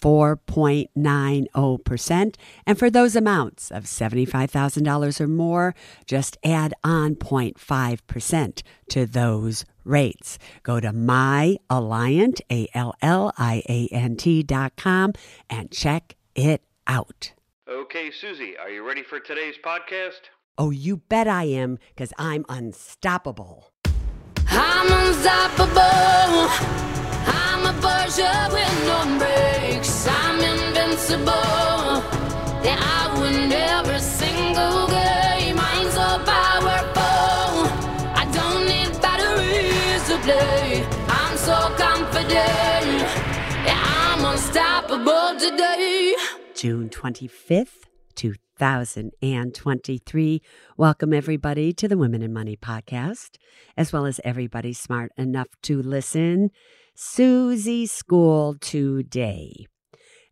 4.90%. And for those amounts of $75,000 or more, just add on 0.5% to those rates. Go to myalliant, A-L-L-I-A-N-T dot com and check it out. Okay, Suze, are you ready for today's podcast? Oh, you bet I am, because I'm unstoppable. I'm unstoppable. I'm a with no brakes. I'm invincible. Yeah, I win every single game. I'm so powerful. I don't need batteries to play. I'm so confident. Yeah, I'm unstoppable today. June 25th, 2023. Welcome, everybody, to the Women in Money podcast, as well as everybody smart enough to listen. Suze School today.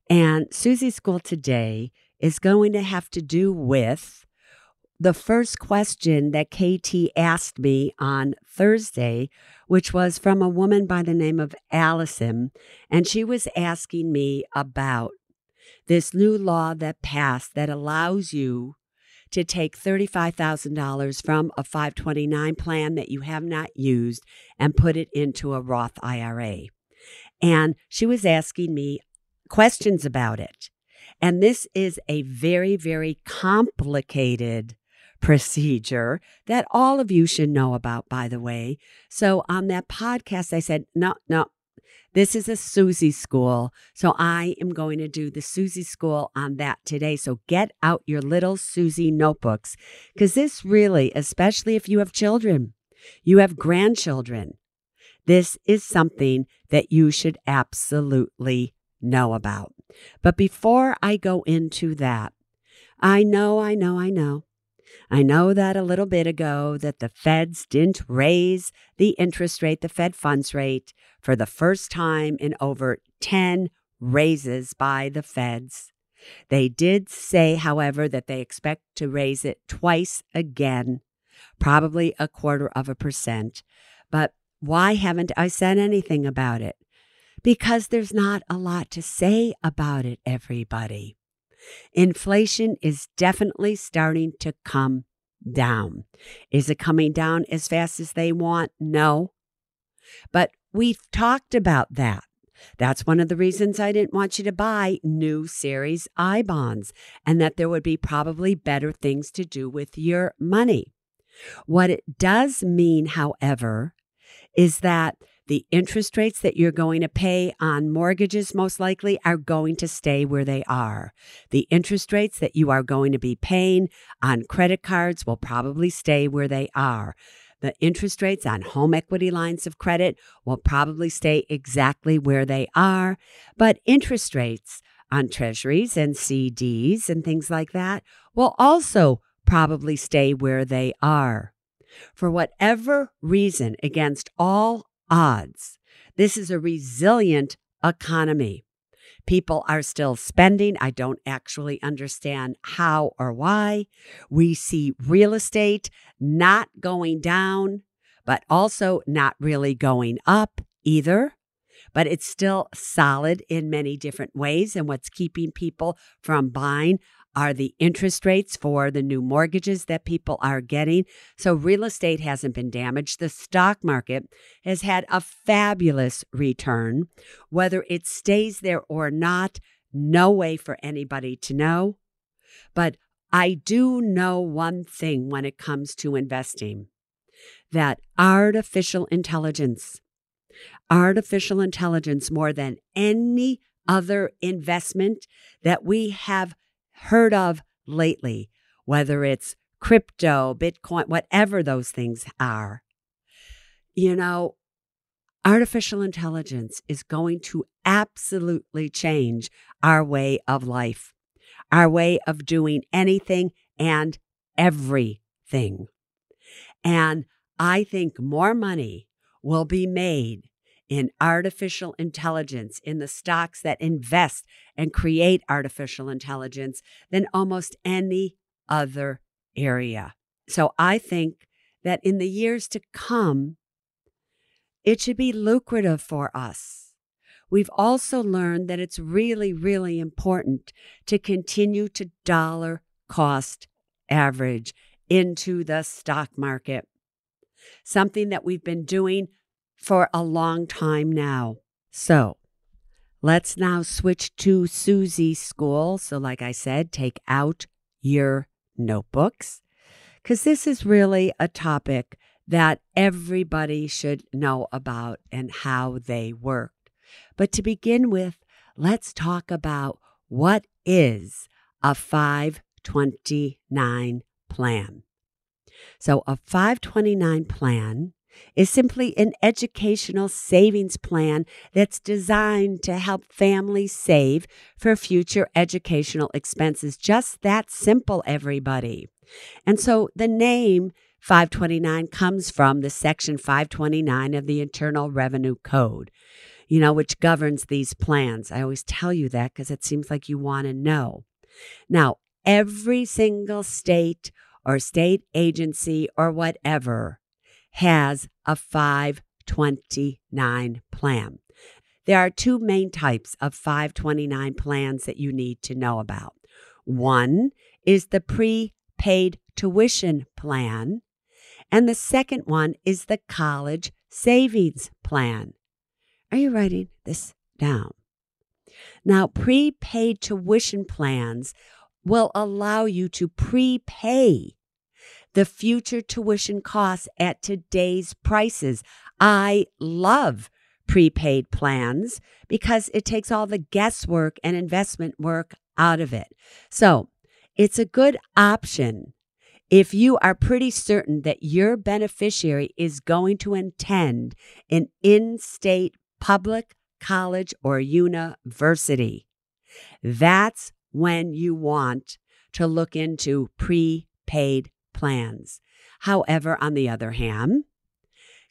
And Suze School today is going to have to do with the first question that KT asked me on Thursday, which was from a woman by the name of Allison. And she was asking me about this new law that passed that allows you to take $35,000 from a 529 plan that you have not used and put it into a Roth IRA. And she was asking me questions about it. And this is a very, very complicated procedure that all of you should know about, by the way. So on that podcast, I said, no, no, this is a Suze school. So I am going to do the Suze school on that today. So get out your little Suze notebooks because this really, especially if you have children, you have grandchildren, this is something that you should absolutely know about. But before I go into that, I know, I know, I know. I know that a little bit ago that the feds didn't raise the interest rate, the Fed funds rate, for the first time in over 10 raises by the feds. They did say, however, that they expect to raise it twice again, probably a quarter of a percent. But why haven't I said anything about it? Because there's not a lot to say about it, everybody. Inflation is definitely starting to come down. Is it coming down as fast as they want? No. But we've talked about that. That's one of the reasons I didn't want you to buy new series I bonds and that there would be probably better things to do with your money. What it does mean, however, is that the interest rates that you're going to pay on mortgages most likely are going to stay where they are. The interest rates that you are going to be paying on credit cards will probably stay where they are. The interest rates on home equity lines of credit will probably stay exactly where they are, but interest rates on treasuries and CDs and things like that will also probably stay where they are. For whatever reason, against all odds. This is a resilient economy. People are still spending. I don't actually understand how or why. We see real estate not going down, but also not really going up either. But it's still solid in many different ways. And what's keeping people from buying are the interest rates for the new mortgages that people are getting. So real estate hasn't been damaged. The stock market has had a fabulous return. Whether it stays there or not, no way for anybody to know. But I do know one thing when it comes to investing that artificial intelligence, artificial intelligence more than any other investment that we have heard of lately, whether it's crypto, Bitcoin, whatever those things are. You know, artificial intelligence is going to absolutely change our way of life, our way of doing anything and everything. And I think more money will be made in artificial intelligence, in the stocks that invest and create artificial intelligence, than almost any other area. So I think that in the years to come, it should be lucrative for us. We've also learned that it's really, really important to continue to dollar cost average into the stock market, something that we've been doing for a long time now. So let's now switch to Suze's School. So, like I said, take out your notebooks because this is really a topic that everybody should know about and how they worked. But to begin with, let's talk about what is a 529 plan. So, a 529 plan is simply an educational savings plan that's designed to help families save for future educational expenses. Just that simple, everybody. And so the name 529 comes from the section 529 of the Internal Revenue Code, you know, which governs these plans. I always tell you that because it seems like you want to know. Now, every single state or state agency or whatever has a 529 plan. There are two main types of 529 plans that you need to know about. One is the prepaid tuition plan, and the second one is the college savings plan. Are you writing this down? Now, prepaid tuition plans will allow you to prepay the future tuition costs at today's prices. I love prepaid plans because it takes all the guesswork and investment work out of it. So it's a good option if you are pretty certain that your beneficiary is going to attend an in state public college or university. That's when you want to look into prepaid plans. However, on the other hand,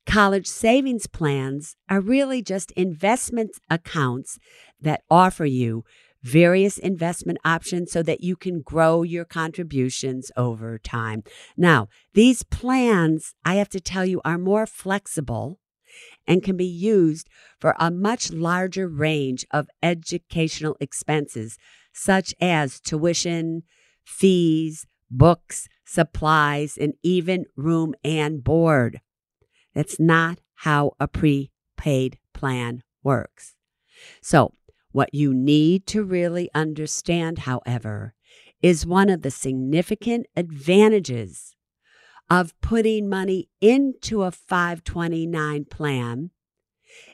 college savings plans are really just investment accounts that offer you various investment options so that you can grow your contributions over time. Now, these plans, I have to tell you, are more flexible and can be used for a much larger range of educational expenses, such as tuition, fees, books, supplies, and even room and board. That's not how a prepaid plan works. So, what you need to really understand, however, is one of the significant advantages of putting money into a 529 plan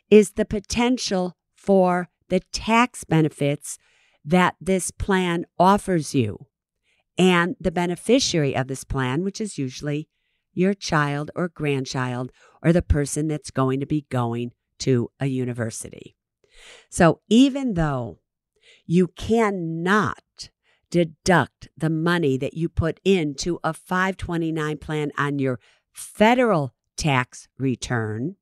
is the potential for the tax benefits that this plan offers you and the beneficiary of this plan, which is usually your child or grandchild or the person that's going to be going to a university. So even though you cannot deduct the money that you put into a 529 plan on your federal tax return,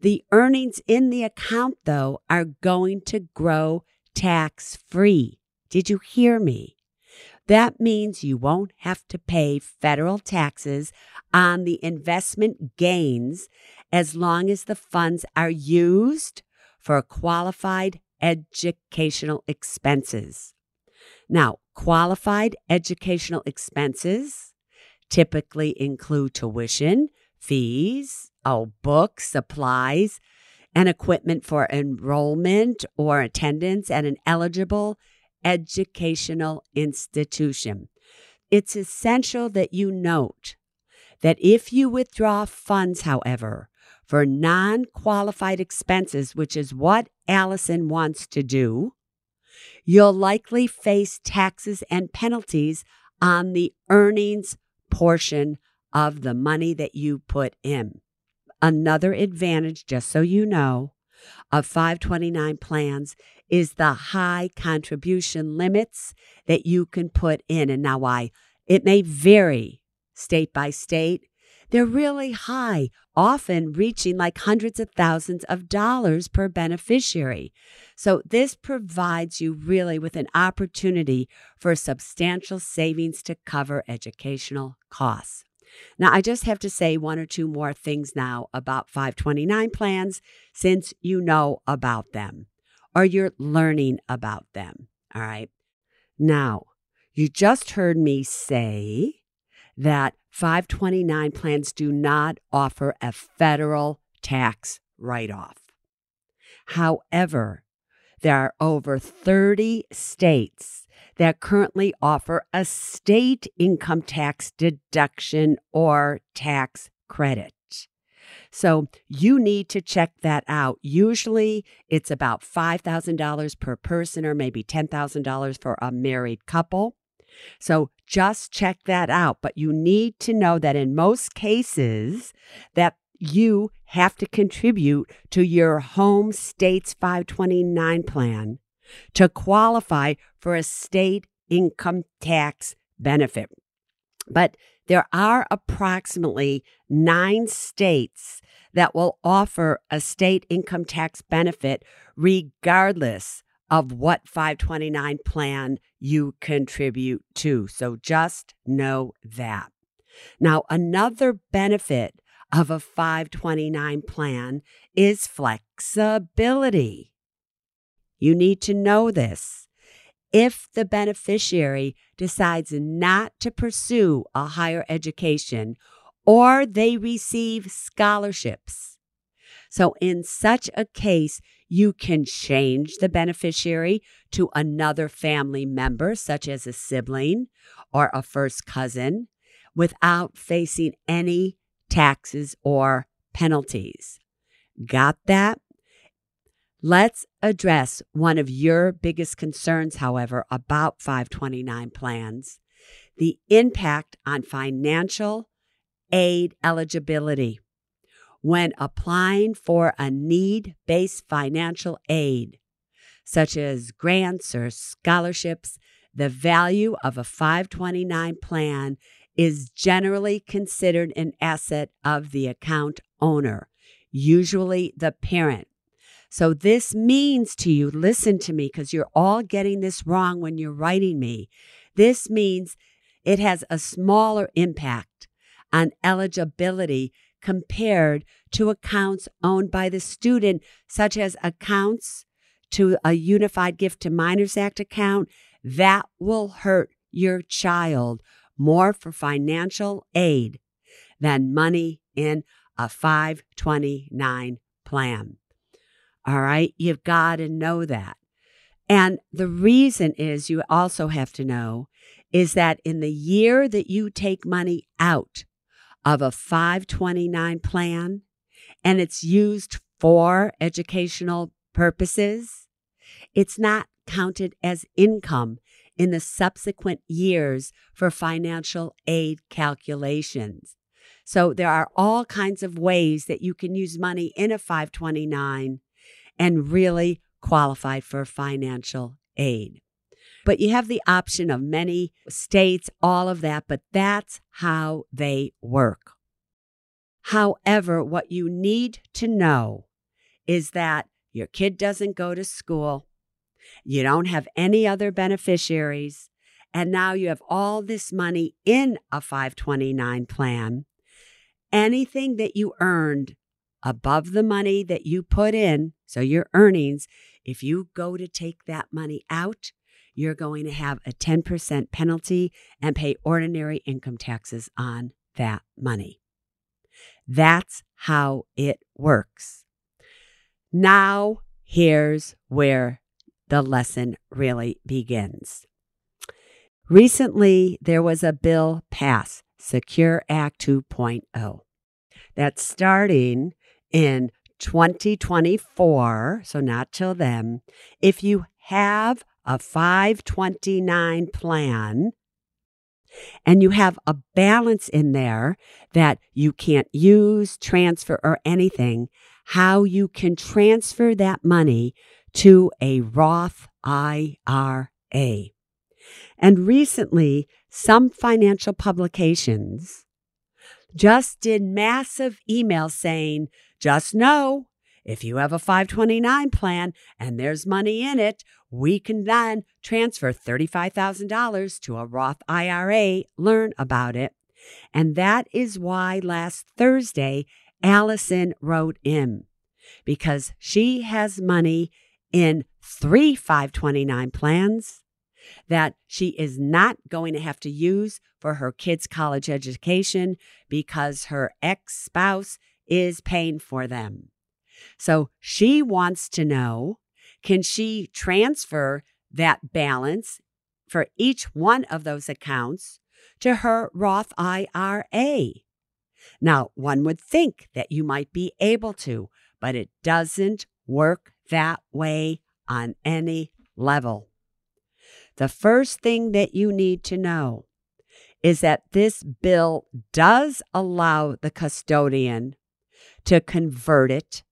the earnings in the account, though, are going to grow tax free. Did you hear me? That means you won't have to pay federal taxes on the investment gains as long as the funds are used for qualified educational expenses. Now, qualified educational expenses typically include tuition, fees, oh, books, supplies, and equipment for enrollment or attendance at an eligible educational institution. It's essential that you note that if you withdraw funds, however, for non qualified expenses, which is what Allison wants to do, you'll likely face taxes and penalties on the earnings portion of the money that you put in. Another advantage, just so you know, of 529 plans is the high contribution limits that you can put in. And now, why? It may vary state by state. They're really high, often reaching like hundreds of thousands of dollars per beneficiary. So, this provides you really with an opportunity for substantial savings to cover educational costs. Now, I just have to say one or two more things now about 529 plans since you know about them or you're learning about them. All right. Now, you just heard me say that 529 plans do not offer a federal tax write off. However, there are over 30 states that currently offer a state income tax deduction or tax credit. So you need to check that out. Usually it's about $5,000 per person or maybe $10,000 for a married couple. So just check that out. But you need to know that in most cases that you have to contribute to your home state's 529 plan to qualify for a state income tax benefit. But there are approximately nine states that will offer a state income tax benefit regardless of what 529 plan you contribute to. So just know that. Now, another benefit of a 529 plan is flexibility. You need to know this. If the beneficiary decides not to pursue a higher education or they receive scholarships. So, in such a case, you can change the beneficiary to another family member, such as a sibling or a first cousin, without facing any taxes or penalties. Got that? Let's address one of your biggest concerns, however, about 529 plans the impact on financial aid eligibility when applying for a need based financial aid, such as grants or scholarships, the value of a 529 plan is generally considered an asset of the account owner, usually the parent. So, this means to you, listen to me because you're all getting this wrong when you're writing me. This means it has a smaller impact on eligibility compared to accounts owned by the student, such as accounts to a Uniform Gift to Minors Act account, that will hurt your child more for financial aid than money in a 529 plan. All right, you've got to know that. And the reason is you also have to know is that in the year that you take money out of a 529 plan and it's used for educational purposes, it's not counted as income in the subsequent years for financial aid calculations. So there are all kinds of ways that you can use money in a 529 and really qualify for financial aid. But you have the option of many states, all of that, but that's how they work. However, what you need to know is that your kid doesn't go to school, you don't have any other beneficiaries, and now you have all this money in a 529 plan. Anything that you earned above the money that you put in, so your earnings, if you go to take that money out, you're going to have a 10% penalty and pay ordinary income taxes on that money. That's how it works. Now, here's where the lesson really begins. Recently, there was a bill passed, Secure Act 2.0, that's starting in 2024, so not till then. If you have a 529 plan and you have a balance in there that you can't use, transfer, or anything, how you can transfer that money to a Roth IRA. And recently, some financial publications just did massive emails saying, just know if you have a 529 plan and there's money in it, we can then transfer $35,000 to a Roth IRA. Learn about it. And that is why last Thursday, Allison wrote in because she has money in three 529 plans that she is not going to have to use for her kids' college education because her ex spouse is paying for them. So she wants to know can she transfer that balance for each one of those accounts to her Roth IRA? Now, one would think that you might be able to, but it doesn't work that way on any level. The first thing that you need to know is that this bill does allow the custodian to convert it,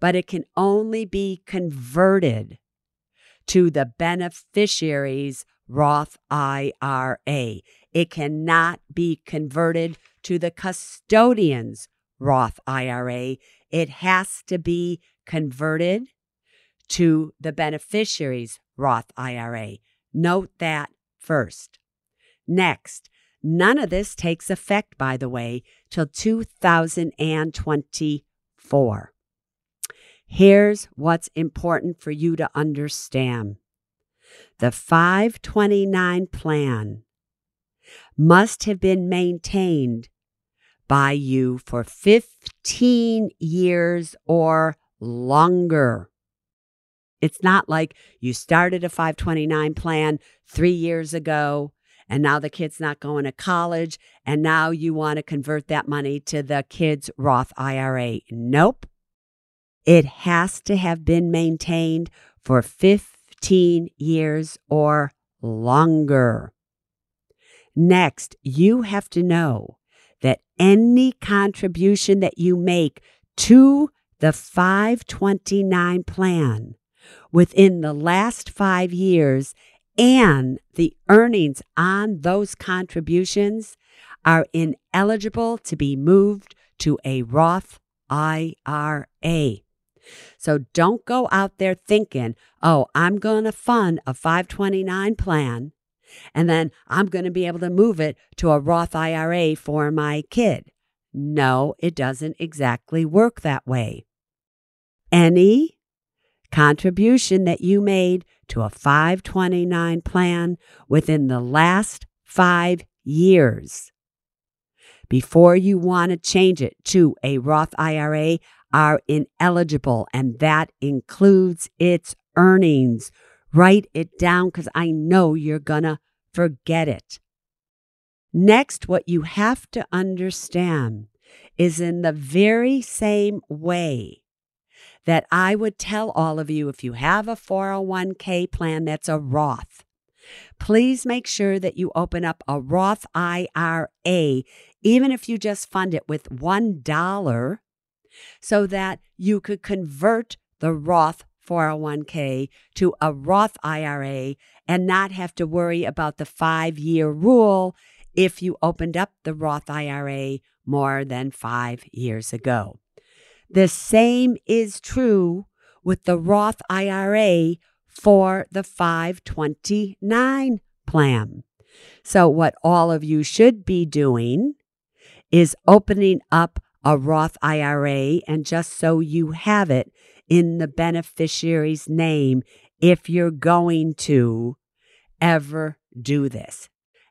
but it can only be converted to the beneficiary's Roth IRA. It cannot be converted to the custodian's Roth IRA. It has to be converted to the beneficiary's Roth IRA. Note that first. Next, none of this takes effect, by the way, till 2024. Here's what's important for you to understand the 529 plan must have been maintained by you for 15 years or longer. It's not like you started a 529 plan three years ago and now the kid's not going to college and now you want to convert that money to the kid's Roth IRA. Nope. It has to have been maintained for 15 years or longer. Next, you have to know that any contribution that you make to the 529 plan within the last five years and the earnings on those contributions are ineligible to be moved to a Roth IRA. So don't go out there thinking, oh, I'm going to fund a 529 plan and then I'm going to be able to move it to a Roth IRA for my kid. No, it doesn't exactly work that way. Any contribution that you made to a 529 plan within the last five years before you want to change it to a Roth IRA are ineligible, and that includes its earnings. Write it down because I know you're going to forget it. Next, what you have to understand is in the very same way that I would tell all of you if you have a 401k plan that's a Roth, please make sure that you open up a Roth IRA, even if you just fund it with $1, so that you could convert the Roth 401k to a Roth IRA and not have to worry about the five year rule if you opened up the Roth IRA more than five years ago. The same is true with the Roth IRA for the 529 plan. So, what all of you should be doing is opening up a Roth IRA, and just so you have it in the beneficiary's name, if you're going to ever do this,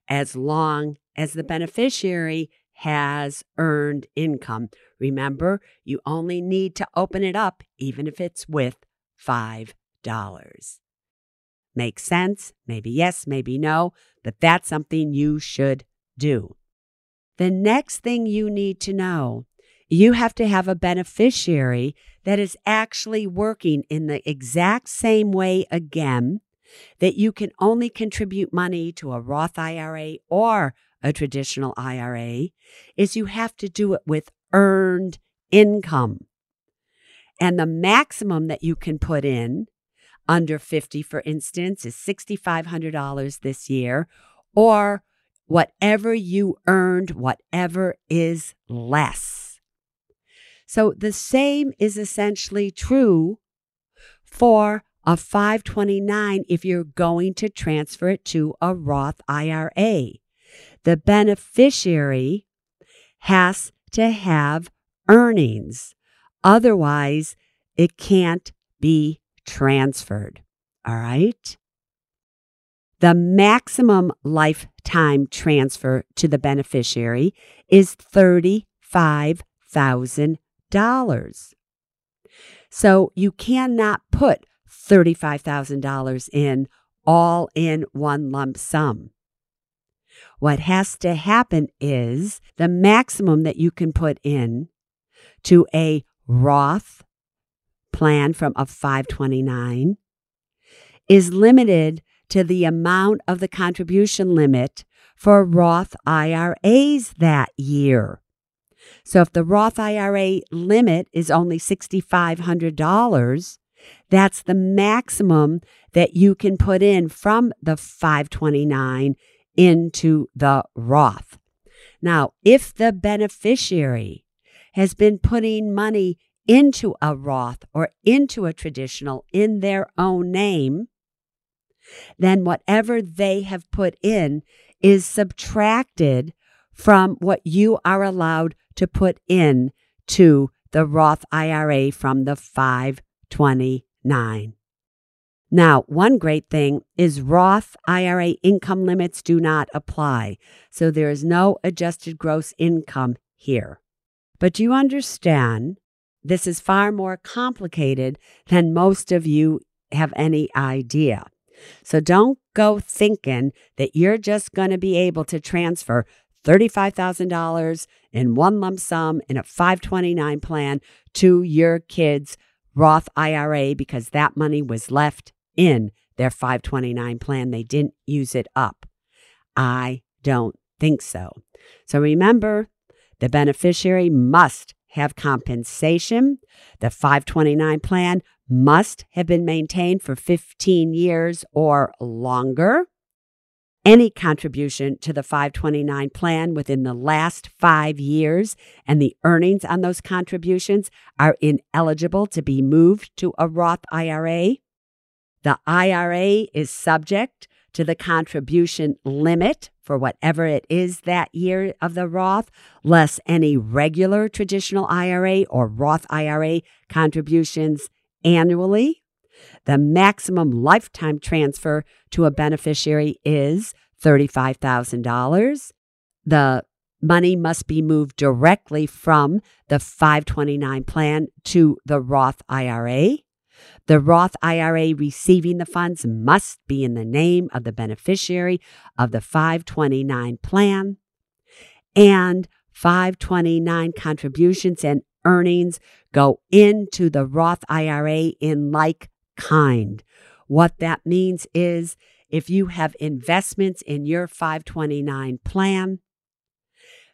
as long as the beneficiary has earned income. Remember, you only need to open it up, even if it's with $5. Makes sense? Maybe yes, maybe no, but that's something you should do. The next thing you need to know you have to have a beneficiary that is actually working in the exact same way again that you can only contribute money to a Roth IRA or a traditional IRA is you have to do it with earned income. And the maximum that you can put in under 50, for instance, is $6,500 this year, or whatever you earned, whatever is less. So the same is essentially true for a 529 if you're going to transfer it to a Roth IRA. The beneficiary has to have earnings. Otherwise, it can't be transferred. All right. The maximum lifetime transfer to the beneficiary is $35,000. So you cannot put $35,000 in all in one lump sum. What has to happen is the maximum that you can put in to a Roth plan from a 529 is limited to the amount of the contribution limit for Roth IRAs that year. So if the Roth IRA limit is only $6,500, that's the maximum that you can put in from the 529 into the Roth. Now, if the beneficiary has been putting money into a Roth or into a traditional in their own name, then whatever they have put in is subtracted from what you are allowed to put in to the Roth IRA from the 529. Now, one great thing is Roth IRA income limits do not apply. So there is no adjusted gross income here. But you understand this is far more complicated than most of you have any idea. So don't go thinking that you're just going to be able to transfer $35,000 in one lump sum in a 529 plan to your kids' Roth IRA because that money was left in their 529 plan. They didn't use it up. I don't think so. So remember, the beneficiary must have compensation. The 529 plan must have been maintained for 15 years or longer. Any contribution to the 529 plan within the last five years and the earnings on those contributions are ineligible to be moved to a Roth IRA. The IRA is subject to the contribution limit for whatever it is that year of the Roth, less any regular traditional IRA or Roth IRA contributions annually. The maximum lifetime transfer to a beneficiary is $35,000. The money must be moved directly from the 529 plan to the Roth IRA. The Roth IRA receiving the funds must be in the name of the beneficiary of the 529 plan. And 529 contributions and earnings go into the Roth IRA in like kind. What that means is if you have investments in your 529 plan,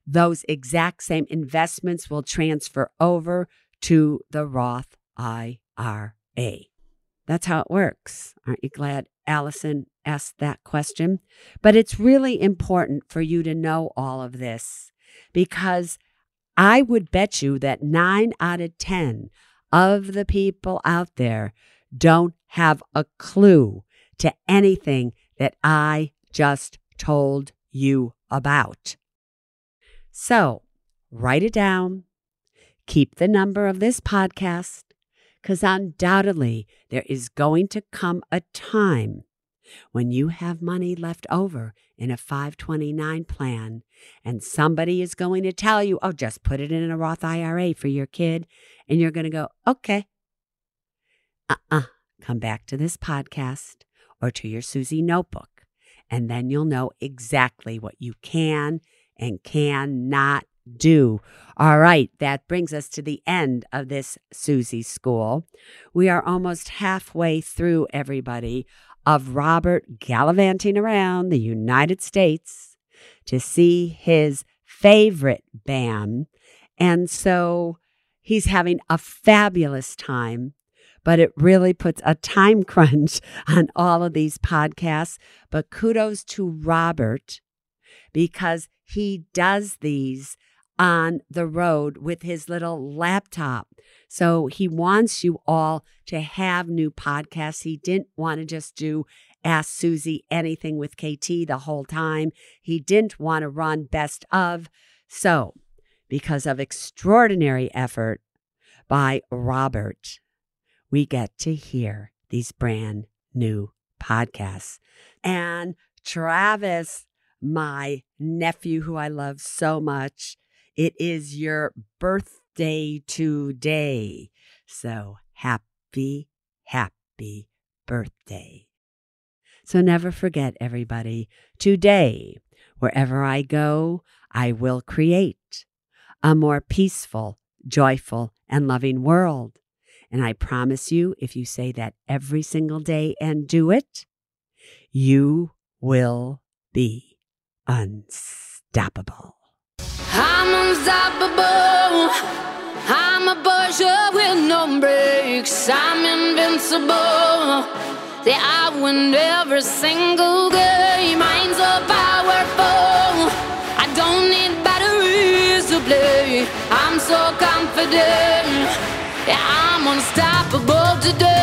those exact same investments will transfer over to the Roth IRA. That's how it works. Aren't you glad Allison asked that question? But it's really important for you to know all of this because I would bet you that nine out of 10 of the people out there don't have a clue to anything that I just told you about. So write it down, keep the number of this podcast, because undoubtedly there is going to come a time when you have money left over in a 529 plan and somebody is going to tell you, oh, just put it in a Roth IRA for your kid. And you're going to go, okay. Uh uh-uh. uh Come back to this podcast or to your Suze notebook, and then you'll know exactly what you can and cannot do. All right, that brings us to the end of this Suze School. We are almost halfway through, everybody, of Robert gallivanting around the United States to see his favorite band. And so he's having a fabulous time, but it really puts a time crunch on all of these podcasts. But kudos to Robert because he does these on the road with his little laptop. So he wants you all to have new podcasts. He didn't want to just do Ask Suze anything with KT the whole time. He didn't want to run best of. So, because of extraordinary effort by Robert, we get to hear these brand new podcasts. And Travis, my nephew, who I love so much, it is your birthday today. So happy, happy birthday. So never forget, everybody, today, wherever I go, I will create a more peaceful, joyful, and loving world. And I promise you, if you say that every single day and do it, you will be unstoppable. I'm unstoppable. I'm a Porsche with no brakes. I'm invincible. Say I win every single game. I'm so powerful. I don't need batteries to play. I'm so confident. Yeah, I'm unstoppable today.